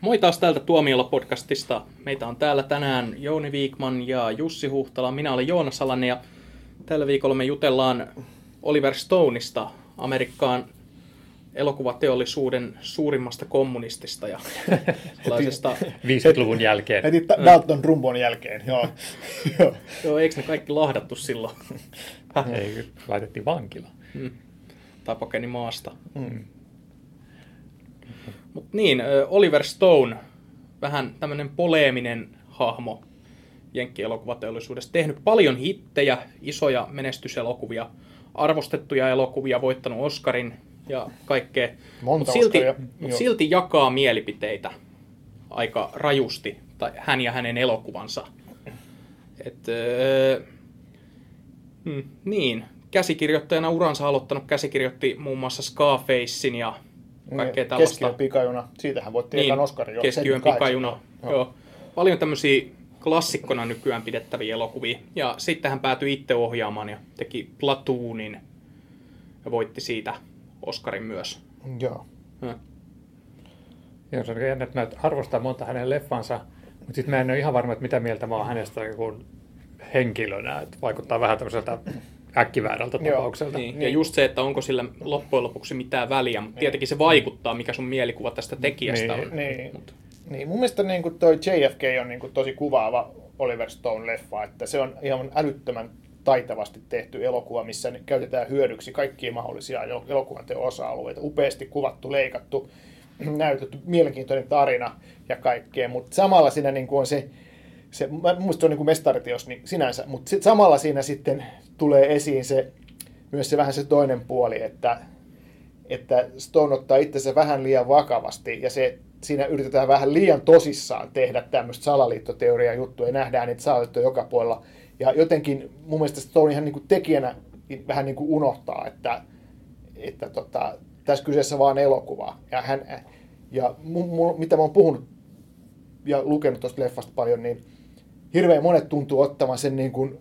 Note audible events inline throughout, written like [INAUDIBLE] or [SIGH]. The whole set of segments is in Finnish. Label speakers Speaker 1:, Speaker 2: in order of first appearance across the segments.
Speaker 1: Moi taas täältä Tuomiolla podcastista. Meitä on täällä tänään Jouni Viikman ja Jussi Huhtala. Minä olen Joona Salanen ja tällä viikolla me jutellaan Oliver Stoneista, Amerikkaan elokuvateollisuuden suurimmasta kommunistista ja [LAUGHS] sellaisesta...
Speaker 2: 50-luvun jälkeen.
Speaker 3: Heti Dalton Rumbon jälkeen, joo. [LAUGHS]
Speaker 1: joo. eikö ne kaikki lahdattu silloin?
Speaker 2: Ei, laitettiin vankila.
Speaker 1: Mm. Tai pakeni maasta. Mm. Mut niin, Oliver Stone, vähän tämmöinen poleeminen hahmo Jenkki-elokuvateollisuudessa. Tehnyt paljon hittejä, isoja menestyselokuvia, arvostettuja elokuvia, voittanut Oscarin ja kaikkea. Mutta silti, mut silti jakaa mielipiteitä aika rajusti, tai hän ja hänen elokuvansa. Et, öö, niin, käsikirjoittajana uransa aloittanut käsikirjoitti muun muassa Scarfacein ja kaikkea niin, tällaista.
Speaker 3: Keskiön pikajuna, siitähän voitti niin, ekan Oscarin jo.
Speaker 1: Keskiön pikajuna, joo. joo. Paljon tämmöisiä klassikkona nykyään pidettäviä elokuvia. Ja sitten hän päätyi itse ohjaamaan ja teki Platoonin ja voitti siitä Oscarin myös.
Speaker 3: Joo.
Speaker 2: Ja. Joo, se on jännä, että mä arvostan monta hänen leffansa, mutta sitten mä en ole ihan varma, että mitä mieltä mä oon hänestä henkilönä. Että vaikuttaa vähän tämmöiseltä äkkiväärältä tapaukselta.
Speaker 1: Niin. Ja just se, että onko sillä loppujen lopuksi mitään väliä, mutta niin. tietenkin se vaikuttaa, mikä sun mielikuva tästä tekijästä
Speaker 3: niin.
Speaker 1: on.
Speaker 3: Niin. Mut. niin. Mun mielestä niin kuin toi JFK on niin kuin tosi kuvaava Oliver Stone-leffa, että se on ihan älyttömän taitavasti tehty elokuva, missä käytetään hyödyksi kaikkia mahdollisia elokuvan osa-alueita. Upeasti kuvattu, leikattu, [CLEARS THROAT] näytetty, mielenkiintoinen tarina ja kaikkea, mutta samalla siinä niin kuin on se se, musta se on niin kuin mestariteos niin sinänsä, mutta sit samalla siinä sitten tulee esiin se, myös se vähän se toinen puoli, että, että Stone ottaa itsensä vähän liian vakavasti ja se, siinä yritetään vähän liian tosissaan tehdä tämmöistä salaliittoteoriaa juttua ja nähdään niitä salaliittoja joka puolella. Ja jotenkin mun mielestä Stone ihan niin kuin tekijänä vähän niin kuin unohtaa, että, että tota, tässä kyseessä vaan elokuva. Ja, hän, ja mu, mu, mitä mä oon puhunut ja lukenut tuosta leffasta paljon, niin hirveän monet tuntuu ottamaan sen niin kuin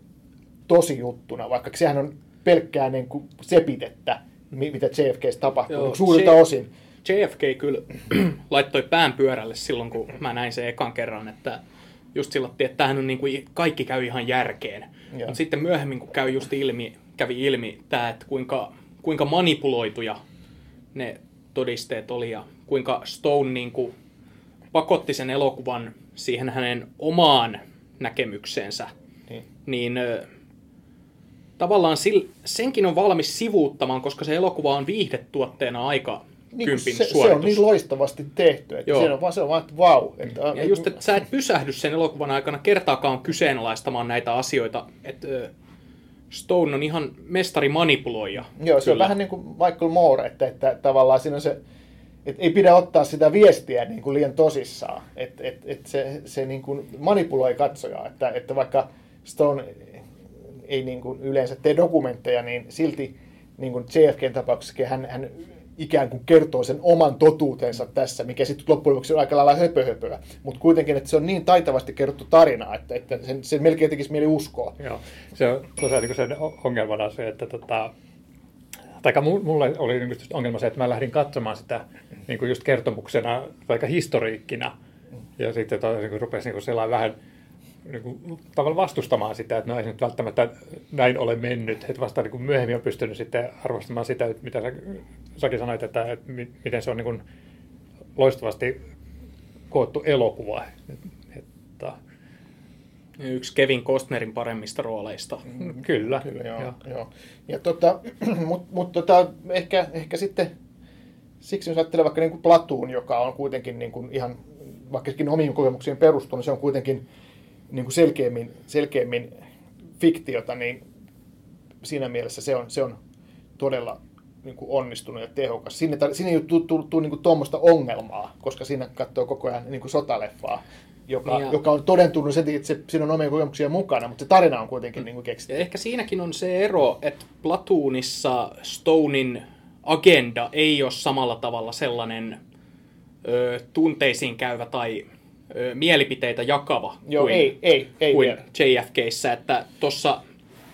Speaker 3: tosi juttuna, vaikka sehän on pelkkää niin kuin sepitettä, mitä JFKssä tapahtuu Joo, suurilta J- osin.
Speaker 1: JFK kyllä [CLEARS THROAT] laittoi pään pyörälle silloin, kun mä näin sen ekan kerran, että just silloin, että tämähän on niin kuin, kaikki käy ihan järkeen. Mutta sitten myöhemmin, kun käy just ilmi, kävi ilmi tämä, että kuinka, kuinka manipuloituja ne todisteet oli ja kuinka Stone niin kuin, pakotti sen elokuvan siihen hänen omaan näkemykseensä, niin, niin tavallaan sil, senkin on valmis sivuuttamaan, koska se elokuva on viihdetuotteena aika niin kympin
Speaker 3: se, se on niin loistavasti tehty, että Joo. se on vaan, se on vaan että vau. Että,
Speaker 1: ja just, että sä et pysähdy sen elokuvan aikana kertaakaan kyseenalaistamaan näitä asioita, että Stone on ihan mestari manipuloija.
Speaker 3: Joo, se kyllä. on vähän niin kuin Michael Moore, että, että tavallaan siinä on se et ei pidä ottaa sitä viestiä niin kuin liian tosissaan, että et, et se, se niin kuin manipuloi katsojaa, että, että vaikka Stone ei niin kuin yleensä tee dokumentteja, niin silti niin kuin JFKn tapauksessa hän, hän ikään kuin kertoo sen oman totuutensa tässä, mikä sitten loppujen lopuksi on aika lailla höpöhöpöä. Mutta kuitenkin, että se on niin taitavasti kerrottu tarina, että, että sen, sen melkein tekisi mieli uskoa.
Speaker 2: Joo, se on tosiaan niin sen ongelmana se, että tota, tai mulle oli ongelma se, että mä lähdin katsomaan sitä niin kuin just kertomuksena, vaikka historiikkina. Ja sitten to, niin rupesin niin sellainen vähän niin kuin, tavallaan vastustamaan sitä, että no ei nyt välttämättä näin ole mennyt. Että vasta niin kuin myöhemmin on pystynyt sitten arvostamaan sitä, että mitä sä, säkin sanoit, että, että miten se on niin kuin loistavasti koottu elokuva. Että,
Speaker 1: Yksi Kevin Costnerin paremmista rooleista.
Speaker 2: Mm, kyllä.
Speaker 3: Kyllä, joo. joo. joo. Ja tota, [CLEARS THROAT] mutta mut tota, ehkä, ehkä sitten siksi jos ajattelee vaikka niin kuin Platoon, joka on kuitenkin niin kuin ihan, vaikka omiin kokemuksiin perustunut, se on kuitenkin niin kuin selkeämmin, selkeämmin fiktiota, niin siinä mielessä se on, se on todella niin kuin onnistunut ja tehokas. Sinne, sinne ei tule, tule, tule niin tuommoista ongelmaa, koska siinä katsoo koko ajan niin kuin sotaleffaa joka, ja. joka on todentunut sen, että se, siinä on omia kokemuksia mukana, mutta se tarina on kuitenkin mm. niin kuin keksitty.
Speaker 1: Ja ehkä siinäkin on se ero, että Platoonissa Stonein agenda ei ole samalla tavalla sellainen ö, tunteisiin käyvä tai ö, mielipiteitä jakava
Speaker 3: Joo,
Speaker 1: kuin,
Speaker 3: ei, ei, ei
Speaker 1: kuin JFKissä, että tuossa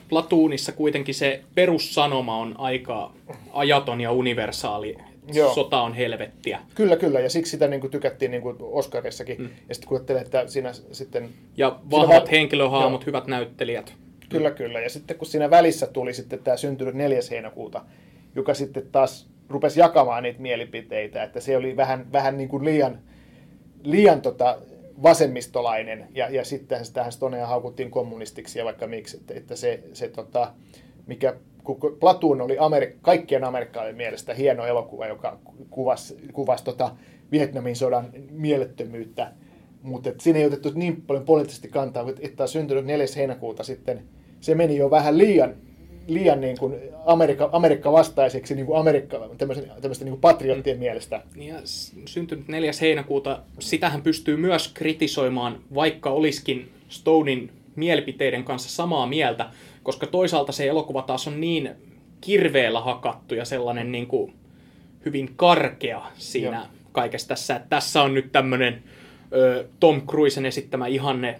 Speaker 1: Platoonissa kuitenkin se perussanoma on aika ajaton ja universaali. Joo. sota on helvettiä.
Speaker 3: Kyllä, kyllä, ja siksi sitä niin kuin, tykättiin niin kuin Oscarissakin. Mm. Ja sitten kun että siinä sitten...
Speaker 1: Ja vahvat siinä henkilöhahmot, joo. hyvät näyttelijät.
Speaker 3: Kyllä, kyllä. Ja sitten kun siinä välissä tuli sitten tämä syntynyt 4. heinäkuuta, joka sitten taas rupesi jakamaan niitä mielipiteitä, että se oli vähän, vähän niin kuin liian, liian tota, vasemmistolainen, ja, ja sitten tähän Stonea haukuttiin kommunistiksi ja vaikka miksi, että, että se, se tota, mikä kun Platoon oli Amerik- kaikkien amerikkalaisten mielestä hieno elokuva, joka kuvasi, kuvasi tota Vietnamin sodan mielettömyyttä, mutta siinä ei otettu niin paljon poliittisesti kantaa, että on syntynyt 4. heinäkuuta sitten, se meni jo vähän liian, liian niin kuin Amerikka, Amerikka vastaiseksi niin kuin Amerikka, tämmöisten, tämmöisten niin kuin patriottien mm. mielestä.
Speaker 1: Ja syntynyt 4. heinäkuuta, sitähän pystyy myös kritisoimaan, vaikka olisikin Stonein mielipiteiden kanssa samaa mieltä, koska toisaalta se elokuva taas on niin kirveellä hakattu ja sellainen niin kuin hyvin karkea siinä Joo. kaikessa tässä. Että tässä on nyt tämmöinen Tom Cruisen esittämä ihanne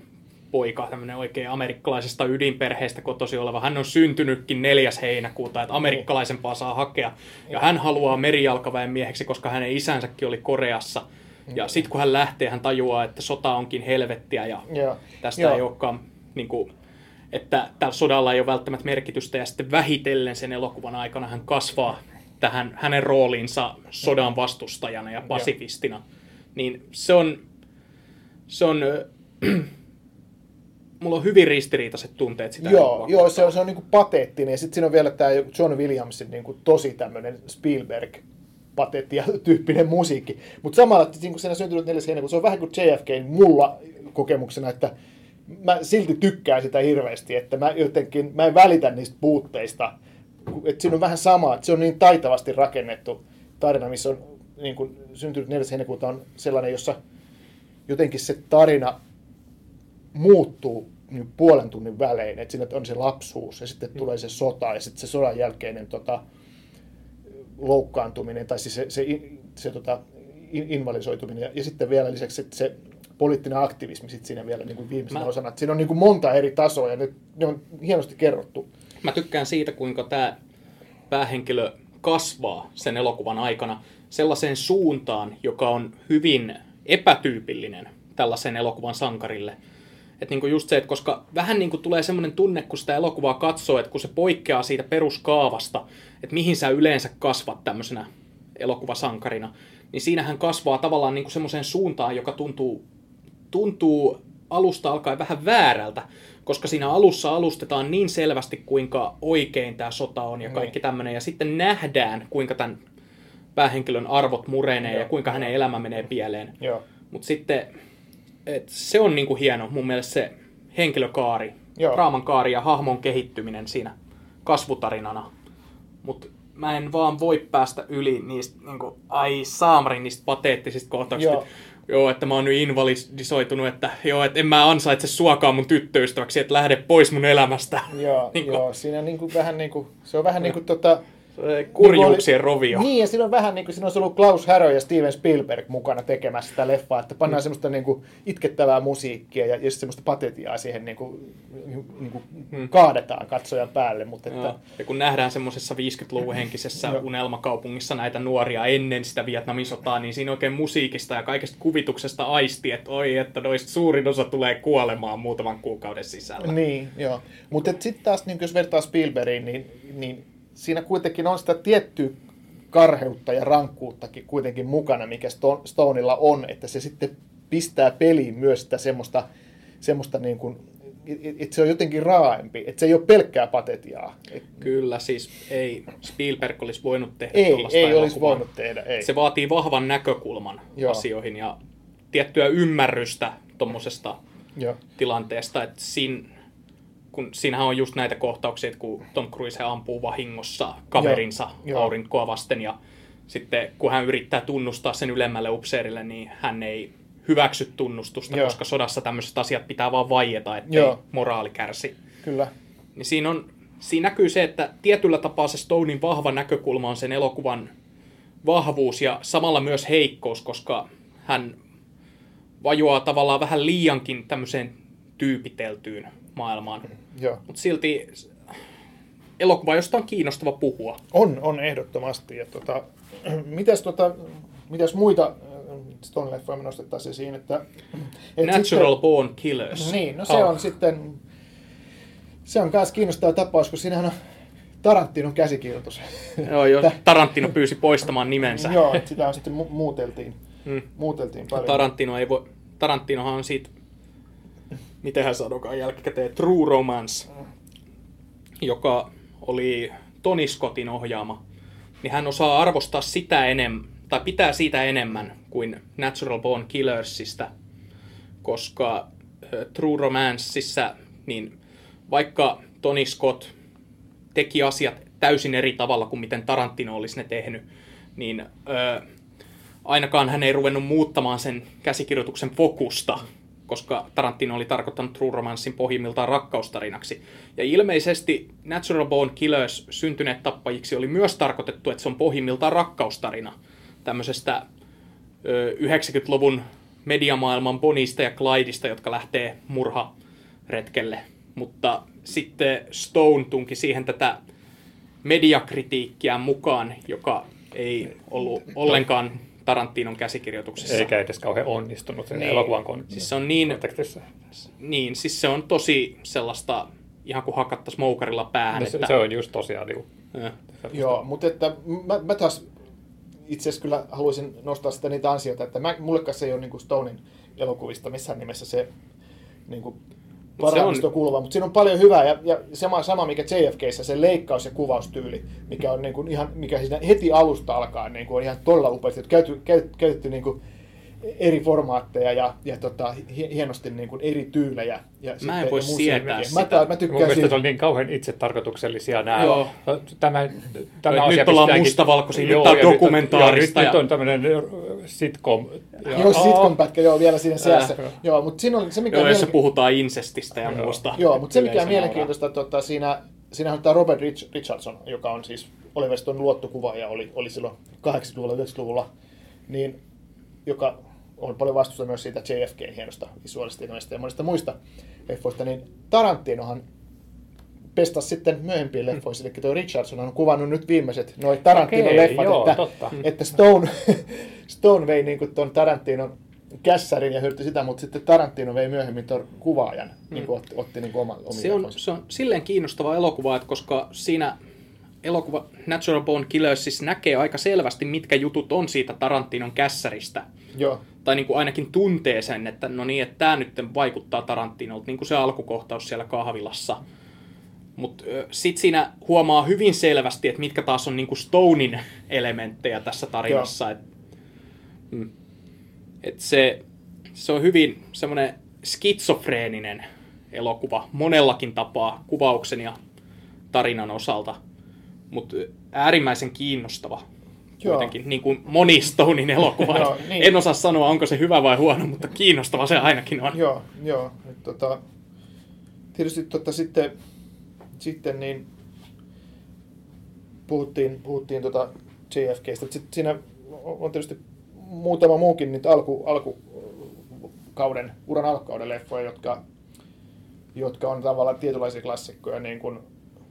Speaker 1: poika, tämmöinen oikein amerikkalaisesta ydinperheestä kotosi oleva. Hän on syntynytkin 4. heinäkuuta, että amerikkalaisempaa saa hakea. Ja hän haluaa merijalkaväen mieheksi, koska hänen isänsäkin oli Koreassa. Ja sitten kun hän lähtee, hän tajuaa, että sota onkin helvettiä ja Joo. tästä Joo. ei olekaan niin kuin, että tällä sodalla ei ole välttämättä merkitystä, ja sitten vähitellen sen elokuvan aikana hän kasvaa tähän hänen rooliinsa sodan vastustajana ja pasifistina. Niin se on, se on [CLEARS THROAT] mulla on hyvin ristiriitaiset tunteet sitä.
Speaker 3: Joo, joo se on, se on niin pateettinen. Ja sitten siinä on vielä tämä John Williamsin niin kuin tosi tämmöinen Spielberg patettia tyyppinen musiikki. Mutta samalla, että niin siinä syntynyt neljäs heinäkuuta, se on vähän kuin JFK mulla kokemuksena, että mä silti tykkään sitä hirveästi, että mä jotenkin, mä en välitä niistä puutteista. Että siinä on vähän sama, että se on niin taitavasti rakennettu tarina, missä on niin kuin syntynyt 4. heinäkuuta on sellainen, jossa jotenkin se tarina muuttuu niin puolen tunnin välein, että siinä on se lapsuus ja sitten tulee se sota ja sitten se sodan jälkeinen tota, loukkaantuminen tai siis se, se, se, se tota, invalisoituminen ja, ja sitten vielä lisäksi se, se poliittinen aktivismi sit siinä vielä niin kuin viimeisenä Mä... osana. Että siinä on niin kuin monta eri tasoa ja ne, ne on hienosti kerrottu.
Speaker 1: Mä tykkään siitä, kuinka tämä päähenkilö kasvaa sen elokuvan aikana sellaiseen suuntaan, joka on hyvin epätyypillinen tällaisen elokuvan sankarille. Että niinku just se, että koska vähän niinku tulee semmoinen tunne, kun sitä elokuvaa katsoo, että kun se poikkeaa siitä peruskaavasta, että mihin sä yleensä kasvat tämmöisenä elokuvasankarina, niin siinähän kasvaa tavallaan niinku semmoiseen suuntaan, joka tuntuu tuntuu alusta alkaen vähän väärältä, koska siinä alussa alustetaan niin selvästi, kuinka oikein tämä sota on ja niin. kaikki tämmöinen, ja sitten nähdään, kuinka tämän päähenkilön arvot murenee Joo. ja kuinka hänen elämä menee pieleen. Mutta sitten et se on niinku hieno mun mielestä se henkilökaari, Joo. draaman kaari ja hahmon kehittyminen siinä kasvutarinana. Mutta mä en vaan voi päästä yli niistä, niinku, ai saamarin niistä pateettisista kohtauksista. Joo, että mä oon nyt invalidisoitunut, että joo, että en mä ansaitse suokaa mun tyttöystäväksi, että lähde pois mun elämästä.
Speaker 3: Joo, [LAUGHS] niin joo siinä niin kuin, vähän niin kuin, se on vähän niin kuin tota,
Speaker 1: kurjuuksien niin rovio.
Speaker 3: Niin, ja siinä on vähän niin kuin, siinä on ollut Klaus Harrow ja Steven Spielberg mukana tekemässä sitä leffaa, että pannaan mm. semmoista niin kuin, itkettävää musiikkia ja, ja semmoista patetiaa siihen niin kuin, niin kuin, mm. kaadetaan katsojan päälle. Mutta että...
Speaker 1: Ja kun nähdään semmoisessa 50-luvun henkisessä unelmakaupungissa näitä nuoria ennen sitä Vietnamin sotaa, niin siinä oikein musiikista ja kaikesta kuvituksesta aisti, että oi, että noista suurin osa tulee kuolemaan muutaman kuukauden sisällä.
Speaker 3: Niin, joo. Mutta sitten taas, niin jos vertaa Spielbergiin, niin, niin siinä kuitenkin on sitä tiettyä karheutta ja rankkuuttakin kuitenkin mukana, mikä Stoneilla on, että se sitten pistää peliin myös sitä semmoista, semmoista niin kuin, että se on jotenkin raaempi, että se ei ole pelkkää patetiaa.
Speaker 1: Kyllä, siis ei Spielberg olisi voinut tehdä
Speaker 3: Ei, ei elokuvaa. olisi voinut tehdä, ei.
Speaker 1: Se vaatii vahvan näkökulman Joo. asioihin ja tiettyä ymmärrystä tuommoisesta tilanteesta, että siinä kun siinähän on just näitä kohtauksia, että kun Tom Cruise ampuu vahingossa kaverinsa Joo, aurinkoa vasten ja sitten kun hän yrittää tunnustaa sen ylemmälle upseerille, niin hän ei hyväksy tunnustusta, Joo. koska sodassa tämmöiset asiat pitää vaan vaieta, ettei Joo. moraali kärsi.
Speaker 3: Kyllä.
Speaker 1: Niin siinä, on, siinä näkyy se, että tietyllä tapaa se Stonein vahva näkökulma on sen elokuvan vahvuus ja samalla myös heikkous, koska hän vajoaa tavallaan vähän liiankin tämmöiseen tyypiteltyyn maailmaan. Mutta silti elokuva, josta on kiinnostava puhua.
Speaker 3: On, on ehdottomasti. Ja tota, [CLEARS THROAT] mitäs, tota, mitäs muita äh, Stone-leffoja me nostettaisiin esiin? Että, et
Speaker 1: Natural
Speaker 3: sitten,
Speaker 1: Born Killers.
Speaker 3: Niin, no se
Speaker 1: Ah.
Speaker 3: on sitten, se on myös kiinnostava tapaus, kun siinähän on Tarantinon käsikirjoitus.
Speaker 1: Joo, jo [LAUGHS] Tarantino pyysi poistamaan nimensä.
Speaker 3: Joo, että sitä on sitten mu- muuteltiin,
Speaker 1: Mm.
Speaker 3: muuteltiin paljon.
Speaker 1: Tarantino ei voi... Tarantinohan on siitä, miten hän sanokaan jälkikäteen, True Romance, joka oli Tony Scottin ohjaama. Niin hän osaa arvostaa sitä enemmän, tai pitää siitä enemmän kuin Natural Born Killersista, koska True Romanceissa, niin vaikka Tony Scott teki asiat täysin eri tavalla kuin miten Tarantino olisi ne tehnyt, niin ö, ainakaan hän ei ruvennut muuttamaan sen käsikirjoituksen fokusta, koska Tarantino oli tarkoittanut True Romancein pohjimmiltaan rakkaustarinaksi. Ja ilmeisesti Natural Born Killers syntyneet tappajiksi oli myös tarkoitettu, että se on pohjimmiltaan rakkaustarina tämmöisestä ö, 90-luvun mediamaailman Bonista ja Clydeista, jotka lähtee murharetkelle. Mutta sitten Stone tunki siihen tätä mediakritiikkiä mukaan, joka ei ollut ollenkaan Tarantinon käsikirjoituksessa.
Speaker 2: Eikä edes kauhean onnistunut sen
Speaker 3: Niin.
Speaker 2: elokuvan kon-
Speaker 1: Siis se on niin,
Speaker 2: kontekstissa.
Speaker 1: niin, siis se on tosi sellaista, ihan kuin hakattaisi moukarilla päähän.
Speaker 2: No, se,
Speaker 1: että,
Speaker 2: se on just tosiaan niinku,
Speaker 1: Äh,
Speaker 3: Joo, mutta että mä, mä taas itse asiassa kyllä haluaisin nostaa sitä niitä ansioita, että mä, mulle se ei ole niin Stonein elokuvista missään nimessä se niin kuin parhaimmisto
Speaker 1: on-
Speaker 3: kuuluva, mutta siinä on paljon hyvää ja, ja sama, sama mikä JFKissä, se leikkaus- ja kuvaustyyli, mikä on niin kuin ihan, mikä siinä heti alusta alkaa niin kuin on ihan todella upeasti, että käyty, käyt, käytetty niin kuin eri formaatteja ja, ja tota, hie- hienosti niin kuin eri tyylejä. Ja
Speaker 1: Mä en voi
Speaker 3: ja
Speaker 1: sietää sitä.
Speaker 3: Mä, mä
Speaker 2: Mun
Speaker 3: tykkään
Speaker 2: mielestä
Speaker 3: siitä.
Speaker 2: se oli niin kauhean itse tarkoituksellisia nämä.
Speaker 1: Joo.
Speaker 2: Tämä, tämä
Speaker 1: Nyt
Speaker 2: asia
Speaker 1: ollaan
Speaker 2: pistäänkin-
Speaker 1: mustavalkoisia, nyt
Speaker 2: Joo,
Speaker 1: on
Speaker 2: ja nyt
Speaker 1: dokumentaarista
Speaker 2: Joo, nyt,
Speaker 1: ja-
Speaker 2: nyt on tämmöinen sitcom. Ja-
Speaker 3: Joo, sitcom pätkä, joo, vielä siinä seassa.
Speaker 2: Äh.
Speaker 3: Joo, mutta siinä on se, mikä
Speaker 1: Joo,
Speaker 3: on
Speaker 1: jossa
Speaker 3: mielenki-
Speaker 1: puhutaan insestistä ja muusta.
Speaker 3: Joo, mutta se mikä on mielenkiintoista, tota, siinä, siinä on tämä Robert Rich, Richardson, joka on siis Oliver Stone luottokuvaaja, oli, oli silloin 80-luvulla, 90-luvulla, niin, joka on paljon vastuussa myös siitä JFK hienosta visuaalista ja monista muista leffoista, niin Tarantinohan pestasi sitten myöhempiin leffoihin, eli tuo Richardson on kuvannut nyt viimeiset noin Tarantinon
Speaker 2: Okei,
Speaker 3: leffat,
Speaker 2: joo,
Speaker 3: että,
Speaker 2: totta.
Speaker 3: että Stone, [LAUGHS] Stone vei niin tuon Tarantinon kässärin ja hyödytti sitä, mutta sitten Tarantino vei myöhemmin tuon kuvaajan, niin kuin otti, otti niin kuin oma, omia
Speaker 1: Se on, se on silleen kiinnostava elokuva, että koska siinä elokuva Natural Born Killers siis näkee aika selvästi, mitkä jutut on siitä Tarantinon kässäristä.
Speaker 3: Joo,
Speaker 1: Tai niin kuin ainakin tuntee sen, että no niin, että tämä nyt vaikuttaa Tarantinolta, niin kuin se alkukohtaus siellä kahvilassa. Mutta sitten siinä huomaa hyvin selvästi, että mitkä taas on niin kuin Stonein elementtejä tässä tarinassa. Et, mm, et se, se on hyvin semmoinen skitsofreeninen elokuva monellakin tapaa kuvauksen ja tarinan osalta, mutta äärimmäisen kiinnostava
Speaker 3: Joo.
Speaker 1: kuitenkin, niin kuin moni Stonein [LAUGHS] elokuva.
Speaker 3: Joo, niin.
Speaker 1: En osaa sanoa, onko se hyvä vai huono, mutta kiinnostava se ainakin on.
Speaker 3: joo, joo. Nyt, tota, tietysti tota, sitten, sitten niin puhuttiin, puhuttiin tota JFKstä. Sitten siinä on tietysti muutama muukin niitä alku, alkukauden, uran alkukauden leffoja, jotka, jotka on tavallaan tietynlaisia klassikkoja, niin kuin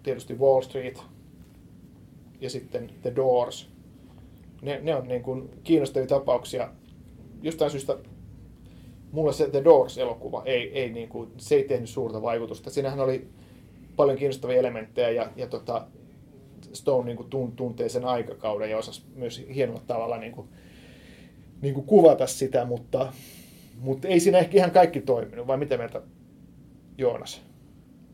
Speaker 3: tietysti Wall Street ja sitten The Doors. Ne, ne on niin kuin kiinnostavia tapauksia. Jostain syystä mulle se The Doors-elokuva ei, ei niin kuin, se ei tehnyt suurta vaikutusta. Siinähän oli paljon kiinnostavia elementtejä ja, ja tota, Stone niin kuin tun, tuntee sen aikakauden ja osasi myös hienolla tavalla niin kuin, niin kuin kuvata sitä, mutta, mutta ei siinä ehkä ihan kaikki toiminut, vai mitä mieltä Joonas?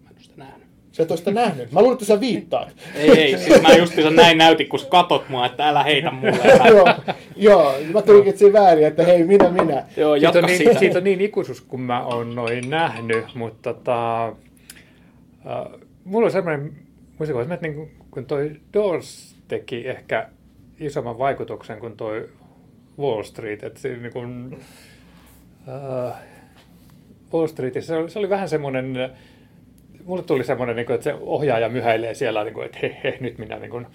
Speaker 1: Mä en sitä nähnyt.
Speaker 3: Sä et ole sitä nähnyt. Mä luulen, että sä viittaat.
Speaker 1: Ei, ei, siis mä justiinsa näin näytin, kun sä katot mua, että älä heitä mulle. [LAUGHS]
Speaker 3: Joo, joo, mä tulkitsin väärin, että hei, minä, minä.
Speaker 1: Joo,
Speaker 2: Siitä on, niin,
Speaker 1: siitä.
Speaker 2: siitä on niin ikuisuus, kun mä oon noin nähnyt, mutta tota, äh, mulla on semmoinen muistikuva, että niin kun toi Doors teki ehkä isomman vaikutuksen kuin toi Wall Street, että se, niin kuin, äh, Wall Streetissä se oli, se oli vähän semmoinen, mulle tuli semmoinen, niin että se ohjaaja myhäilee siellä, niin että he, he, nyt minä niin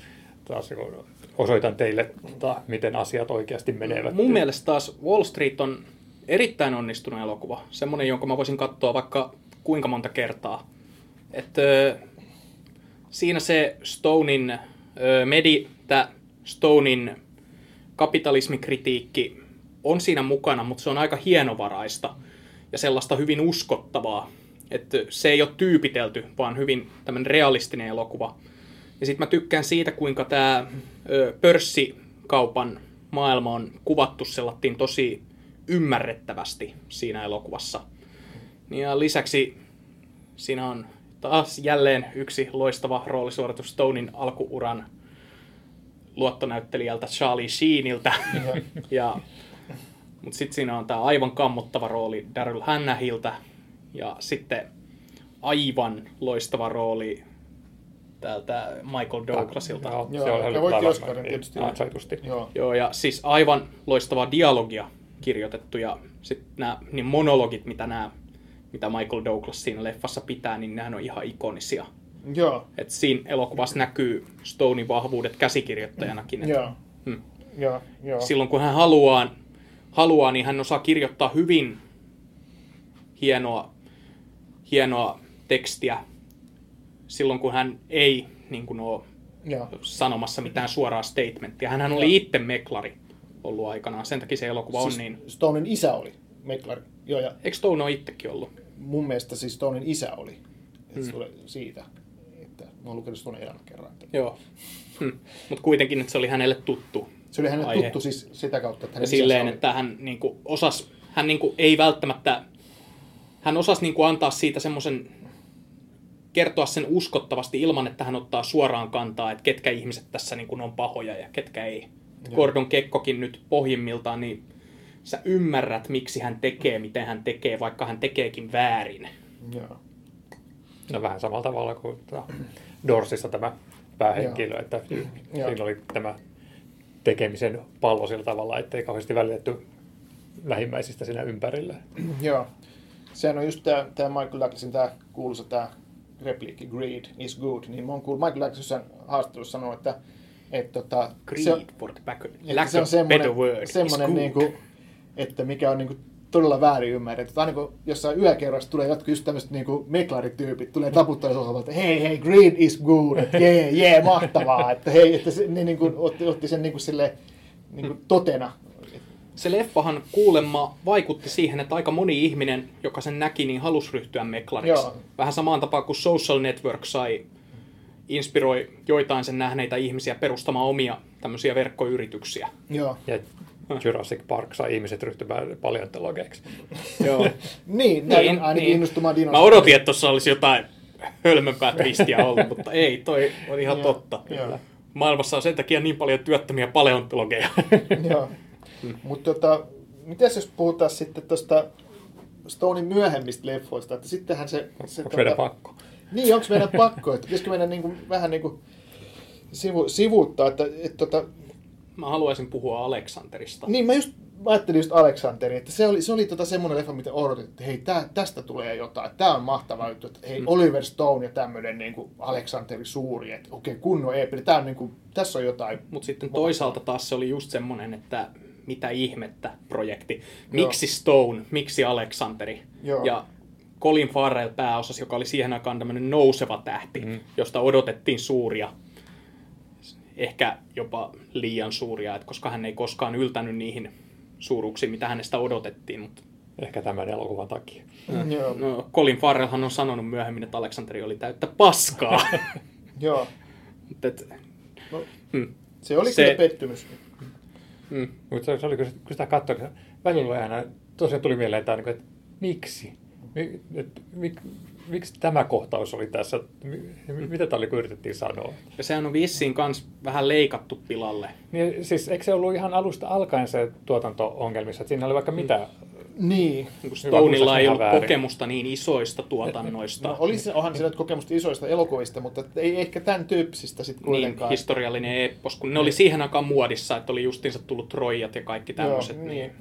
Speaker 2: taas niin osoitan teille, tota, miten asiat oikeasti menevät.
Speaker 1: Mun mielestä taas Wall Street on erittäin onnistunut elokuva. Semmoinen, jonka mä voisin katsoa vaikka kuinka monta kertaa. Et, siinä se Stonein, Medi, tää Stonein kapitalismikritiikki on siinä mukana, mutta se on aika hienovaraista ja sellaista hyvin uskottavaa. Että se ei ole tyypitelty, vaan hyvin tämmöinen realistinen elokuva. Ja sitten mä tykkään siitä, kuinka tämä pörssikaupan maailma on kuvattu sellattiin tosi ymmärrettävästi siinä elokuvassa. Ja lisäksi siinä on taas jälleen yksi loistava roolisuoritus Stonein alkuuran luottonäyttelijältä Charlie Sheeniltä. ja, mutta sitten siinä on tämä aivan kammottava rooli Daryl Hannahilta ja sitten aivan loistava rooli täältä Michael Douglasilta.
Speaker 2: Joo,
Speaker 3: Joo,
Speaker 2: se on
Speaker 3: ja
Speaker 2: ollut
Speaker 3: voitti
Speaker 2: aivan
Speaker 3: Oscarin tietysti.
Speaker 2: Ansaitusti.
Speaker 3: Joo.
Speaker 1: Joo, ja siis aivan loistavaa dialogia kirjoitettu ja sitten nämä niin monologit, mitä nämä mitä Michael Douglas siinä leffassa pitää, niin nehän on ihan ikonisia.
Speaker 3: Joo.
Speaker 1: Et siinä elokuvassa näkyy Stonein vahvuudet käsikirjoittajanakin. Et
Speaker 3: Joo.
Speaker 1: Hmm.
Speaker 3: Joo. Joo.
Speaker 1: Silloin kun hän haluaa, haluaa, niin hän osaa kirjoittaa hyvin hienoa, hienoa tekstiä. Silloin kun hän ei niin kuin ole
Speaker 3: Joo.
Speaker 1: sanomassa mitään suoraa statementtia. Hän oli itse meklari ollut aikanaan, sen takia se elokuva on
Speaker 3: Siis
Speaker 1: niin...
Speaker 3: Stonein isä oli meklari. Joo, ja
Speaker 1: Eikö Stone ole itsekin ollut?
Speaker 3: mun mielestä siis Stonein isä oli. Et
Speaker 1: Hmm.
Speaker 3: siitä, että mä oon lukenut Stonein elämän kerran.
Speaker 1: Joo. Hmm. Mutta kuitenkin, että se oli hänelle tuttu.
Speaker 3: Se oli hänelle
Speaker 1: Aihe.
Speaker 3: tuttu siis sitä kautta, että hänen
Speaker 1: silleen,
Speaker 3: oli.
Speaker 1: että hän niinku osas, hän niinku ei välttämättä, hän osasi niinku antaa siitä semmoisen, kertoa sen uskottavasti ilman, että hän ottaa suoraan kantaa, että ketkä ihmiset tässä niinku on pahoja ja ketkä ei.
Speaker 3: Joo.
Speaker 1: Gordon Kekkokin nyt pohjimmiltaan, niin sä ymmärrät, miksi hän tekee, miten hän tekee, vaikka hän tekeekin väärin.
Speaker 3: Joo.
Speaker 2: No vähän samalla tavalla kuin Dorsissa tämä päähenkilö, että siinä oli tämä tekemisen pallo sillä tavalla, ettei kauheasti välitetty lähimmäisistä siinä ympärillä.
Speaker 3: Joo. Sehän on just tämä, tämä Michael Douglasin tämä kuuluisa tämä repliikki, greed is good, niin mä oon kuullut Michael Douglas jossain haastattelussa sanoa, että, että tota,
Speaker 1: Greed for the back,
Speaker 3: että
Speaker 1: lack
Speaker 3: se on semmoinen,
Speaker 1: word
Speaker 3: semmoinen niin kuin, että mikä on niin kuin, todella väärin ymmärretty. Aina kun jossain yökerrassa tulee jotkut just tämmöiset niin kuin meklarityypit, tulee taputtaa sohvalta, että hei, hei, greed is good, että jee, jee, mahtavaa, että hei, että se niin, niin kuin, otti, otti sen niin kuin, sille, niin kuin totena.
Speaker 1: Se leffahan kuulemma vaikutti siihen, että aika moni ihminen, joka sen näki, niin halusi ryhtyä meklariksi.
Speaker 3: Joo.
Speaker 1: Vähän samaan tapaan kuin Social Network sai, inspiroi joitain sen nähneitä ihmisiä perustamaan omia tämmöisiä verkkoyrityksiä.
Speaker 3: Joo.
Speaker 2: Ja Jurassic Park sai ihmiset ryhtymään paleontologeiksi. [LAUGHS]
Speaker 1: Joo. [LAUGHS]
Speaker 3: Niin, niin ainakin innostumaan
Speaker 1: Mä odotin, että tuossa olisi jotain hölmömpää twistiä ollut, mutta ei, toi on ihan totta.
Speaker 3: joo.
Speaker 1: Maailmassa on sen takia niin paljon työttömiä paleontologeja.
Speaker 3: Joo. [LAUGHS] Mutta tota, mitäs jos puhutaan sitten tuosta Stonein myöhemmistä leffoista, että sittenhän se... se
Speaker 2: Onko meidän pakko?
Speaker 3: Niin, onko meidän pakko, että pitäisikö meidän niinku, vähän niinku sivu, sivuuttaa, että et, tota,
Speaker 1: Mä haluaisin puhua Aleksanterista.
Speaker 3: niin mä just mä ajattelin just Aleksanteri, että se oli, se oli tota semmoinen leffa, mitä odotin, että hei, tää, tästä tulee jotain, tämä on mahtava juttu, että hei, Oliver Stone ja tämmöinen niinku Aleksanteri suuri, että okei, kunnon eepeli, tää on niinku, tässä on jotain.
Speaker 1: Mutta sitten toisaalta taas se oli just semmoinen, että mitä ihmettä projekti. Miksi Stone, miksi Aleksanteri?
Speaker 3: Joo.
Speaker 1: Ja Colin Farrell pääosassa, joka oli siihen aikaan tämmöinen nouseva tähti, mm. josta odotettiin suuria, ehkä jopa liian suuria, että koska hän ei koskaan yltänyt niihin suuruuksiin, mitä hänestä odotettiin. Mutta
Speaker 2: Ehkä tämän elokuvan takia.
Speaker 3: Joo,
Speaker 1: no, Colin Farrellhan on sanonut myöhemmin, että Aleksanteri oli täyttä paskaa. [LAUGHS]
Speaker 3: joo.
Speaker 1: Mutta et,
Speaker 3: No,
Speaker 1: mm,
Speaker 3: se oli
Speaker 1: se...
Speaker 3: kyllä pettymys.
Speaker 1: Mm,
Speaker 2: Mutta se, se oli, kun sitä katsoi, niin välillä oli aina, tosiaan tuli mieleen, että, niin kuin, että miksi? Mi, et, mik, miksi tämä kohtaus oli tässä? Mi- Mitä tällä yritettiin sanoa?
Speaker 1: ja sehän on vissiin kans vähän leikattu pilalle.
Speaker 2: Niin, siis eikö se ollut ihan alusta alkaen se tuotanto-ongelmissa, että siinä oli vaikka mitä?
Speaker 3: Niin.
Speaker 1: Niin
Speaker 2: muistan
Speaker 1: ei ollut
Speaker 2: väärin.
Speaker 1: kokemusta niin isoista tuotannoista.
Speaker 3: No, oli se, onhan nyt kokemusta isoista elokuvista, mutta ei ehkä tämän tyyppisistä sitten
Speaker 1: niin,
Speaker 3: kuitenkaan.
Speaker 1: historiallinen eppos, kun ne oli siihen aikaan muodissa, että oli justiinsa tullut Troijat ja kaikki tämmöiset.
Speaker 3: Joo,
Speaker 1: niin.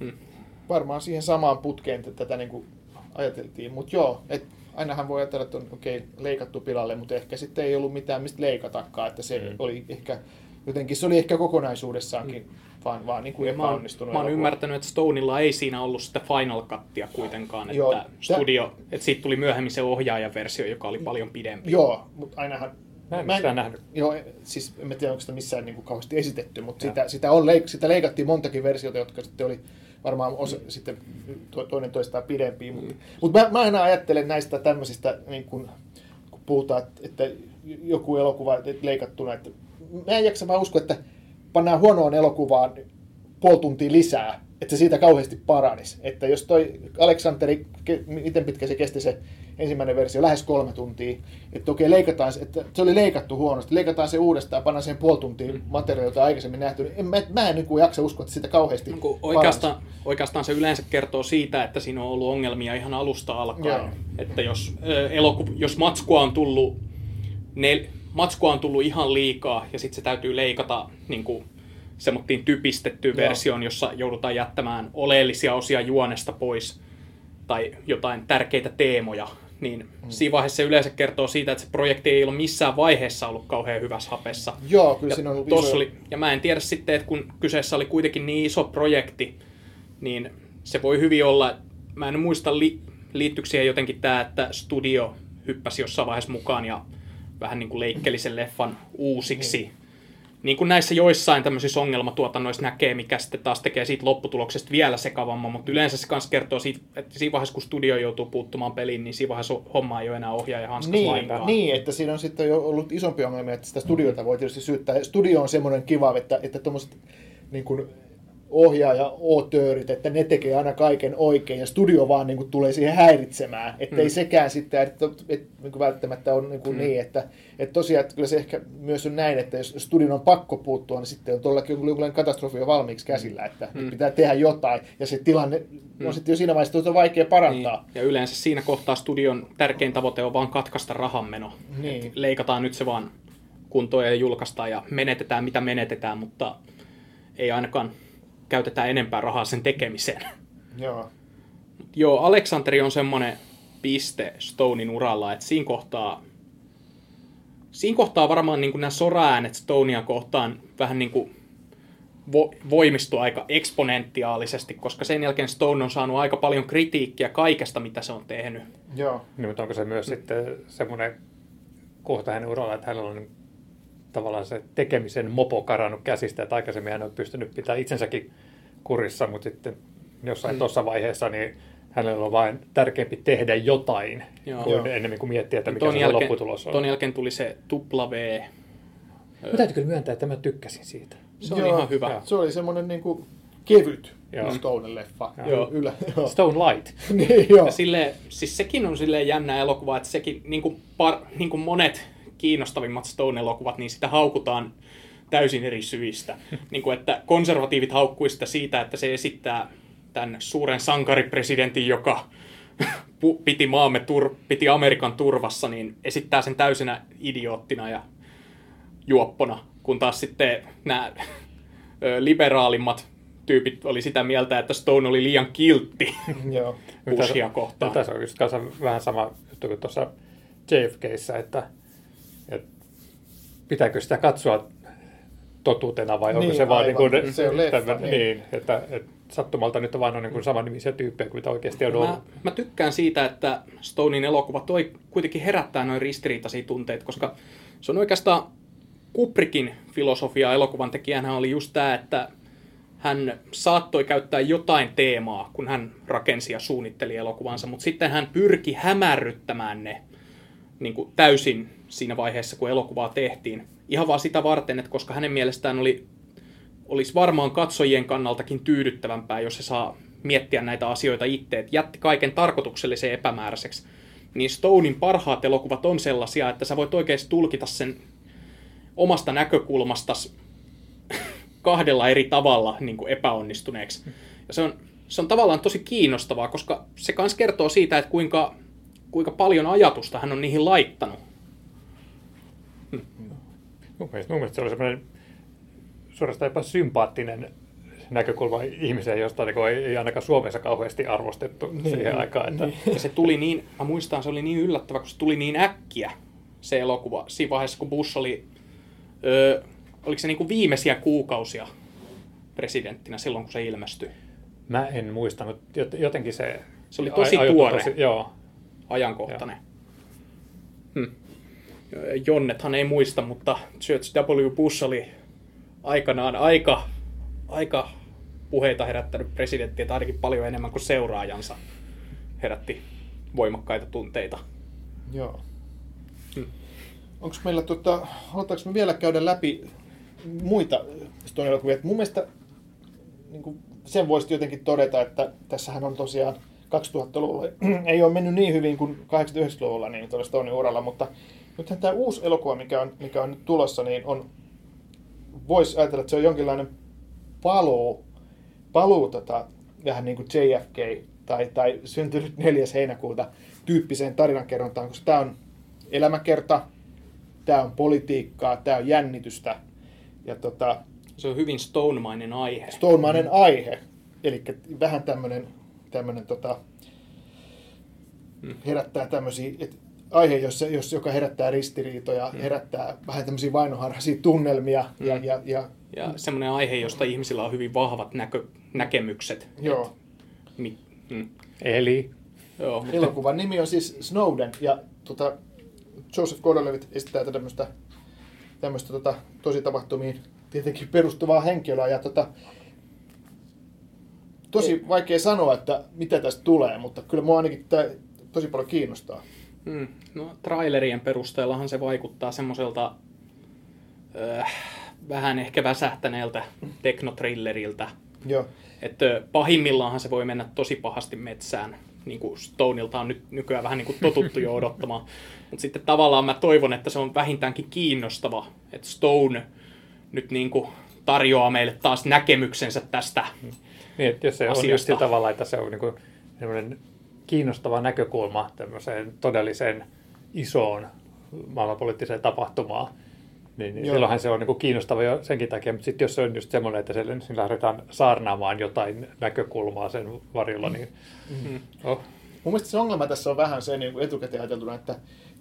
Speaker 3: niin.
Speaker 1: Mm.
Speaker 3: Varmaan siihen samaan putkeen että tätä niin kuin ajateltiin, mutta joo, et ainahan voi ajatella, että on okei, okay, leikattu pilalle, mutta ehkä sitten ei ollut mitään mistä leikatakaan, että se
Speaker 2: Mm.
Speaker 3: oli ehkä, jotenkin se oli ehkä kokonaisuudessaankin vaan, vaan niin kuin
Speaker 1: Mä oon,
Speaker 3: epäonnistunut.
Speaker 1: mä oon
Speaker 3: elokuva.
Speaker 1: ymmärtänyt, että Stonilla ei siinä ollut sitä Final Cuttia kuitenkaan, että
Speaker 3: Joo,
Speaker 1: studio, että siitä tuli myöhemmin se ohjaajaversio, joka oli paljon pidempi.
Speaker 3: Joo, mutta ainahan,
Speaker 2: Mä en sitä nähnyt.
Speaker 3: Joo, siis en mä tiedä, onko sitä missään niin kuin kauheasti esitetty, mutta sitä, sitä, on leik, sitä leikattiin montakin versiota, jotka sitten oli varmaan osa, mm. sitten to, toinen toistaan pidempiä. Mm. Mutta, mutta mä, mä aina ajattelen näistä tämmöisistä, niin kun, kun puhutaan, että, että joku elokuva että leikattuna, että mä en jaksa vaan uskoa, että pannaan huonoon elokuvaan puoli tuntia lisää, että se siitä kauheasti paranisi. Että jos toi Aleksanteri, miten pitkä se kesti se ensimmäinen versio, lähes kolme tuntia, että okei, leikataan se, että se oli leikattu huonosti, leikataan se uudestaan, pannaan siihen puoli tuntia mm. materiaalia, aikaisemmin nähty, niin en, mä, mä en niin kuin jaksa uskoa, että sitä kauheasti
Speaker 1: niin oikeastaan, oikeastaan se yleensä kertoo siitä, että siinä on ollut ongelmia ihan alusta alkaen. Joo. Että jos, eloku, jos matskua on tullut ne, matskua on tullut ihan liikaa ja sitten se täytyy leikata niin kuin semmoittiin typistettyyn versioon, jossa joudutaan jättämään oleellisia osia juonesta pois tai jotain tärkeitä teemoja, niin mm. siinä vaiheessa se yleensä kertoo siitä, että se projekti ei ole missään vaiheessa ollut kauhean hyvässä hapessa.
Speaker 3: Joo, kyllä ja siinä on ollut
Speaker 1: iso... oli, Ja mä en tiedä sitten, että kun kyseessä oli kuitenkin niin iso projekti, niin se voi hyvin olla, mä en muista li, liittyykö siihen jotenkin tämä, että studio hyppäsi jossain vaiheessa mukaan ja vähän niin kuin leikkeli sen leffan uusiksi. Niin niin kuin näissä joissain tämmöisissä ongelmatuotannoissa näkee, mikä sitten taas tekee siitä lopputuloksesta vielä sekavamman, mutta yleensä se kanssa kertoo siitä, että siinä vaiheessa, kun studio joutuu puuttumaan peliin, niin siinä vaiheessa homma ei ole enää ohjaaja hanskas
Speaker 3: niin,
Speaker 1: lainkaan.
Speaker 3: Niin, että siinä on sitten jo ollut isompi ongelmia, että sitä studiota voi tietysti syyttää. Studio on semmoinen kiva, että, että tuommoiset niin kuin, ohjaaja ootöörit, että ne tekee aina kaiken oikein ja studio vaan niin kuin, tulee siihen häiritsemään. Että mm. ei sekään sitten, että, että, että niin kuin välttämättä on niin, kuin mm. niin että, että tosiaan että kyllä se ehkä myös on näin, että jos studion on pakko puuttua, niin sitten on tuollakin jonkinlainen katastrofi jo valmiiksi käsillä, että mm. pitää tehdä jotain ja se tilanne mm. on sitten jo siinä vaiheessa on vaikea parantaa.
Speaker 1: Niin. Ja yleensä siinä kohtaa studion tärkein tavoite on vaan katkaista rahanmeno. Niin. leikataan nyt se vaan kuntoon ja julkaistaan ja menetetään mitä menetetään, mutta ei ainakaan käytetään enempää rahaa sen tekemiseen.
Speaker 3: Joo.
Speaker 1: Joo, Aleksanteri on semmoinen piste Stonein uralla, että siinä kohtaa, siinä kohtaa varmaan niin nämä soraäänet Stonea kohtaan vähän niin kuin vo, voimistuu aika eksponentiaalisesti, koska sen jälkeen Stone on saanut aika paljon kritiikkiä kaikesta, mitä se on tehnyt.
Speaker 3: Joo.
Speaker 2: Niin, mutta onko se myös sitten semmoinen kohta hänen uralla, että hänellä on tavallaan se tekemisen mopo karannut käsistä, että aikaisemmin hän on pystynyt pitämään itsensäkin kurissa, mutta sitten jossain mm. tuossa vaiheessa niin hänellä on vain tärkeämpi tehdä jotain, Joo. kuin Joo. ennen kuin miettiä, että mikä ton se jälkeen, lopputulos on.
Speaker 1: Ton jälkeen tuli se tupla V.
Speaker 2: Mä täytyy kyllä myöntää, että mä tykkäsin siitä.
Speaker 1: Se on Joo, ihan hyvä.
Speaker 3: Se oli semmoinen niin kuin kevyt Stone-leffa.
Speaker 2: Joo. Ylä, joo. Stone Light. [LAUGHS]
Speaker 3: niin, joo.
Speaker 1: Ja sille, siis sekin on silleen jännä elokuva, että sekin, niin kuin, par, niin kuin monet kiinnostavimmat Stone-elokuvat, niin sitä haukutaan täysin eri syistä. [LAUGHS] niin kuin, että konservatiivit haukkuu sitä siitä, että se esittää tämän suuren sankaripresidentin, joka [LAUGHS] piti maamme, tur- piti Amerikan turvassa, niin esittää sen täysenä idioottina ja juoppona, kun taas sitten nämä liberaalimmat tyypit oli sitä mieltä, että Stone oli liian kiltti [LAUGHS]
Speaker 3: Joo.
Speaker 1: Bushia kohtaan.
Speaker 2: Tässä on just vähän sama juttu kuin tuossa JFKissä, että, että pitääkö sitä katsoa totuutena vai onko niin, se vaan niin kuin,
Speaker 3: se on leffa, tämän,
Speaker 2: niin. niin. että, että sattumalta nyt on vaan on niin kuin nimisiä tyyppejä kuin mitä oikeasti on ollut.
Speaker 1: Mä, mä tykkään siitä, että Stonein elokuva toi kuitenkin herättää noin ristiriitaisia tunteita, koska se on oikeastaan Kubrickin filosofia elokuvan tekijänä oli just tämä, että hän saattoi käyttää jotain teemaa, kun hän rakensi ja suunnitteli elokuvansa, mutta sitten hän pyrki hämärryttämään ne niin kuin täysin siinä vaiheessa, kun elokuvaa tehtiin. Ihan vaan sitä varten, että koska hänen mielestään oli, olisi varmaan katsojien kannaltakin tyydyttävämpää, jos se saa miettiä näitä asioita itse, että jätti kaiken tarkoituksellisen epämääräiseksi. Niin Stonein parhaat elokuvat on sellaisia, että sä voit oikeasti tulkita sen omasta näkökulmasta kahdella eri tavalla niin kuin epäonnistuneeksi. Ja se on, se on tavallaan tosi kiinnostavaa, koska se myös kertoo siitä, että kuinka, kuinka paljon ajatusta hän on niihin laittanut.
Speaker 2: Mun mielestä, mun mielestä se oli semmoinen suorastaan jopa sympaattinen näkökulma ihmiseen, josta niin ei, ei ainakaan Suomessa kauheasti arvostettu niin, siihen niin, aikaan. Että... Niin.
Speaker 1: Ja se tuli niin, mä muistan, se oli niin yllättävä, kun se tuli niin äkkiä, se elokuva, siinä vaiheessa, kun Bush oli, öö, oliko se niin kuin viimeisiä kuukausia presidenttinä silloin, kun se ilmestyi?
Speaker 2: Mä en muistanut, jotenkin se...
Speaker 1: Se oli tosi tuore, tosi, joo. ajankohtainen. Joo. Hmm. Jonnethan ei muista, mutta George W. Bush oli aikanaan aika, aika puheita herättänyt presidentti, että ainakin paljon enemmän kuin seuraajansa herätti voimakkaita tunteita.
Speaker 3: Joo. Hmm. Onko meillä, tota, halutaanko me vielä käydä läpi muita Stone elokuvia? Mun mielestä niin kuin sen voisi jotenkin todeta, että tässähän on tosiaan 2000-luvulla [CLEARS THROAT] ei ole mennyt niin hyvin kuin 89-luvulla niin Stonein uralla, mutta nythän tämä uusi elokuva, mikä on, mikä on nyt tulossa, niin on, voisi ajatella, että se on jonkinlainen paluu, paluu tota, vähän niin kuin JFK tai, tai syntynyt 4. heinäkuuta tyyppiseen tarinankerrontaan, koska tämä on elämäkerta, tämä on politiikkaa, tämä on jännitystä. Ja tota,
Speaker 1: se on hyvin Stonemainen aihe.
Speaker 3: Stonemainen mm. aihe. Eli vähän tämmöinen tämmöinen tota, mm. herättää tämmöisiä, että aihe, jos, jos, joka herättää ristiriitoja, mm. herättää vähän tämmöisiä vainoharhaisia tunnelmia. Mm. Ja, ja, ja,
Speaker 1: ja semmoinen aihe, josta ihmisillä on hyvin vahvat näkö, näkemykset.
Speaker 3: Joo.
Speaker 1: Et, mi,
Speaker 2: mm. Eli?
Speaker 3: Joo, mutta... Elokuvan nimi on siis Snowden, ja tota, Joseph Gordon-Levitt esittää tämmöistä, tämmöistä tota, tositapahtumiin tietenkin perustuvaa henkilöä, ja tota, tosi vaikea sanoa, että mitä tästä tulee, mutta kyllä mua ainakin tämä tosi paljon kiinnostaa.
Speaker 1: Hmm. No, trailerien perusteellahan se vaikuttaa semmoiselta äh, vähän ehkä väsähtäneeltä teknotrilleriltä.
Speaker 3: Joo.
Speaker 1: Että pahimmillaanhan se voi mennä tosi pahasti metsään. Niin kuin Stoneilta on nyt nykyään vähän niin kuin totuttu jo odottamaan. [LAUGHS] Mutta sitten tavallaan mä toivon, että se on vähintäänkin kiinnostava. Että Stone nyt niin kuin tarjoaa meille taas näkemyksensä tästä
Speaker 2: niin, että jos se asiasta. on just sillä tavalla, että se on niin kuin kiinnostava näkökulma tämmöiseen todelliseen isoon maailmanpoliittiseen tapahtumaan, niin, niin silloinhan se on niin kuin kiinnostava jo senkin takia, mutta sitten jos se on just semmoinen, että siellä lähdetään saarnaamaan jotain näkökulmaa sen varjolla, niin... Mm-hmm.
Speaker 3: Oh. Mun mielestä se ongelma tässä on vähän se niin kuin etukäteen ajateltuna, että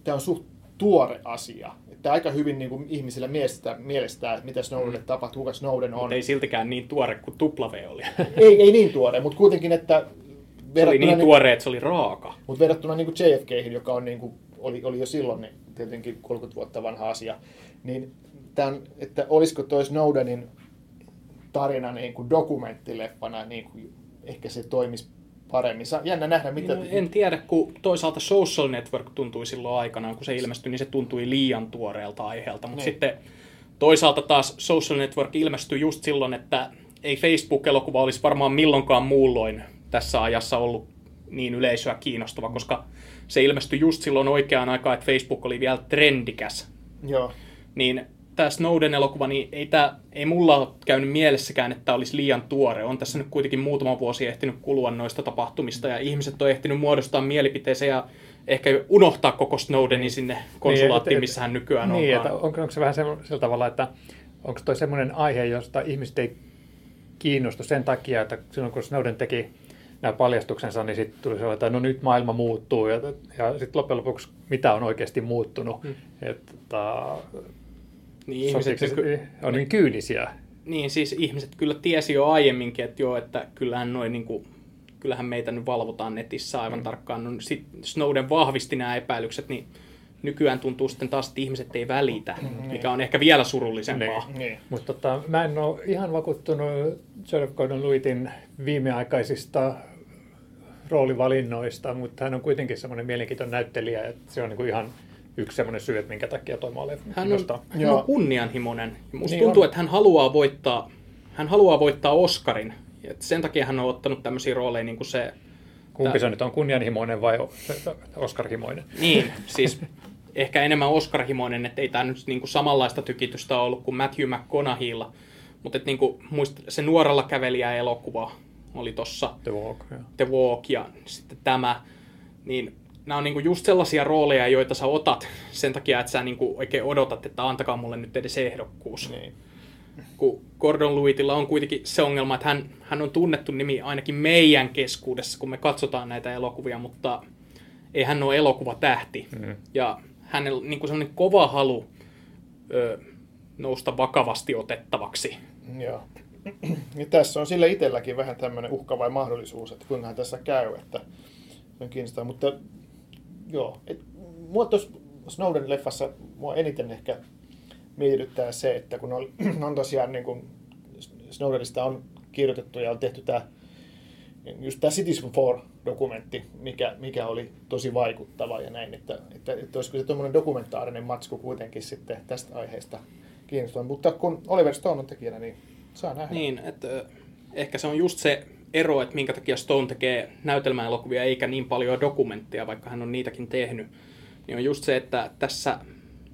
Speaker 3: tämä on suht tuore asia. Että aika hyvin niin kuin ihmisillä mielestä, mielestää, että mitä Snowdenille mm. tapahtuu, kuka Snowden on. Mutta
Speaker 1: ei siltikään niin tuore kuin W oli.
Speaker 3: ei, ei niin tuore, mutta kuitenkin, että...
Speaker 1: Se oli niin, niin tuore, että se oli raaka.
Speaker 3: Mutta verrattuna niin kuin JFK, joka on, niin kuin, oli, oli jo silloin niin tietenkin 30 vuotta vanha asia, niin tämän, että olisiko toi Snowdenin tarina niin kuin dokumenttileffana, niin kuin ehkä se toimisi paremmin. Jännä nähdä, mitä... No,
Speaker 1: en tiedä, kun toisaalta Social Network tuntui silloin aikanaan, kun se ilmestyi, niin se tuntui liian tuoreelta aiheelta. Mutta niin. sitten toisaalta taas Social Network ilmestyi just silloin, että ei Facebook-elokuva olisi varmaan milloinkaan muulloin tässä ajassa ollut niin yleisöä kiinnostava, koska se ilmestyi just silloin oikeaan aikaan, että Facebook oli vielä trendikäs.
Speaker 3: Joo.
Speaker 1: Niin tämä Snowden-elokuva, niin ei, tämä, ei mulla ole käynyt mielessäkään, että olisi liian tuore. On tässä nyt kuitenkin muutama vuosi ehtinyt kulua noista tapahtumista ja ihmiset on ehtinyt muodostaa mielipiteensä ja ehkä unohtaa koko Snowdenin niin. sinne konsulaattiin, missä hän nykyään
Speaker 2: on. Niin, että onko, onko se vähän sillä tavalla, että onko toi semmoinen aihe, josta ihmiset ei kiinnostu sen takia, että silloin kun Snowden teki nämä paljastuksensa, niin sitten tuli sellainen, että no nyt maailma muuttuu ja, ja sitten loppujen lopuksi mitä on oikeasti muuttunut. Hmm. Että, niin, ihmiset nyky... on niin kyynisiä.
Speaker 1: Niin, siis ihmiset kyllä tiesi jo aiemminkin, että joo, että kyllähän noin niin kuin, kyllähän meitä nyt valvotaan netissä aivan mm. tarkkaan. No, sit Snowden vahvisti nämä epäilykset, niin nykyään tuntuu sitten taas, että ihmiset ei välitä, mm, mikä on ehkä vielä surullisempaa.
Speaker 2: Niin, niin. Mutta tota, mä en ole ihan vakuuttunut Joseph Gordon-Lewittin viimeaikaisista roolivalinnoista, mutta hän on kuitenkin semmoinen mielenkiintoinen näyttelijä, että se on niin kuin ihan yksi semmoinen syy, että minkä takia toi maali
Speaker 1: hän on, hän on kunnianhimoinen. Musta niin tuntuu, on. että hän haluaa voittaa, hän haluaa voittaa Oscarin. Et sen takia hän on ottanut tämmöisiä rooleja niin kuin se...
Speaker 2: Kumpi se nyt on, kunnianhimoinen vai Oscarhimoinen?
Speaker 1: Niin, siis ehkä enemmän Oscarhimoinen, että ei tämä nyt niin kuin samanlaista tykitystä ollut kuin Matthew McConaugheylla. Mutta niin kuin, muist, se nuorella kävelijä elokuva oli tossa
Speaker 2: The Walk, ja.
Speaker 1: The Walk ja sitten tämä, niin nämä on niinku just sellaisia rooleja, joita sä otat sen takia, että sä niinku oikein odotat, että antakaa mulle nyt edes ehdokkuus. Niin. Kun Gordon Lewittillä on kuitenkin se ongelma, että hän, hän on tunnettu nimi ainakin meidän keskuudessa, kun me katsotaan näitä elokuvia, mutta ei hän ole elokuvatähti. Mm. Ja hänellä on niinku sellainen kova halu ö, nousta vakavasti otettavaksi.
Speaker 3: Joo. Ja [CLEARS THROAT] tässä on sillä itselläkin vähän tämmöinen uhka vai mahdollisuus, että kuinka tässä käy, että on kiinnostaa. Mutta joo, et, mua tos, Snowden-leffassa mua eniten ehkä mietityttää se, että kun on, [CLEARS THROAT] on tosiaan niin kuin Snowdenista on kirjoitettu ja on tehty tämä just tämä Citizen 4-dokumentti, mikä, mikä oli tosi vaikuttava ja näin, että, että, että olisiko se tuommoinen dokumentaarinen matsku kuitenkin sitten tästä aiheesta kiinnostava. Mutta kun Oliver Stone on tekijänä, niin saa nähdä.
Speaker 1: Niin, että ehkä se on just se ero, että minkä takia Stone tekee näytelmäelokuvia eikä niin paljon dokumentteja, vaikka hän on niitäkin tehnyt, niin on just se, että tässä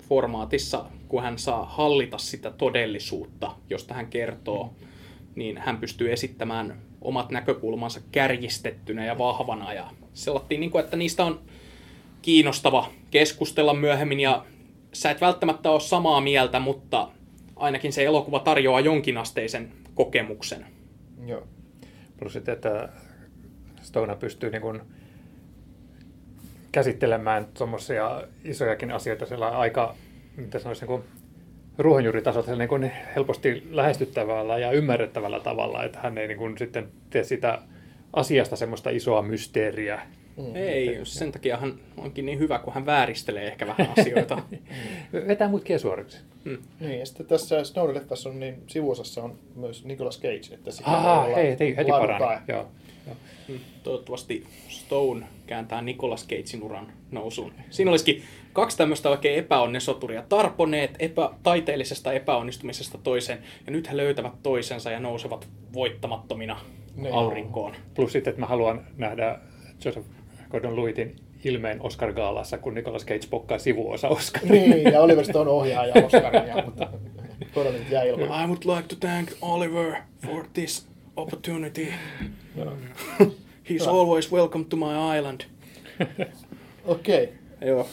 Speaker 1: formaatissa, kun hän saa hallita sitä todellisuutta, josta hän kertoo, niin hän pystyy esittämään omat näkökulmansa kärjistettynä ja vahvana. Ja sellattiin, niin kuin, että niistä on kiinnostava keskustella myöhemmin ja sä et välttämättä ole samaa mieltä, mutta ainakin se elokuva tarjoaa jonkinasteisen kokemuksen.
Speaker 2: Joo. Plus sitten, että Stone pystyy niin kuin käsittelemään tuommoisia isojakin asioita sillä aika, mitä sanoisi, niin kuin niin kuin helposti lähestyttävällä ja ymmärrettävällä tavalla, että hän ei niin kuin sitten tee sitä asiasta semmoista isoa mysteeriä.
Speaker 1: Mm. Ei, sen takia hän onkin niin hyvä, kun hän vääristelee ehkä vähän [LAUGHS] asioita.
Speaker 2: Vetää mut kesuoriksi.
Speaker 3: Mm. Niin, ja sitten tässä Snowden-leffassa on niin sivuosassa on myös Nicolas Cage, että
Speaker 2: sitä Aha, hei, hei, heti parani. Joo.
Speaker 1: Mm. Toivottavasti Stone kääntää Nicolas Cagein uran nousuun. Siinä olisikin kaksi tämmöistä oikein epäonnesoturia. Tarponeet epä, taiteellisesta epäonnistumisesta toiseen, ja nyt he löytävät toisensa ja nousevat voittamattomina ne. aurinkoon.
Speaker 2: Plus sitten, että mä haluan nähdä Joseph Gordon-Lewitin ilmeen Oscar-gaalassa, kun Nicolas Cage pokkaa sivuosa Oscar.
Speaker 3: Niin, ja Oliver Stone ohjaaja Oscaria, [LAUGHS] mutta todella jäi
Speaker 1: ilman. I would like to thank Oliver for this opportunity. He's always welcome to my island.
Speaker 3: Okei. Okay.
Speaker 1: Joo.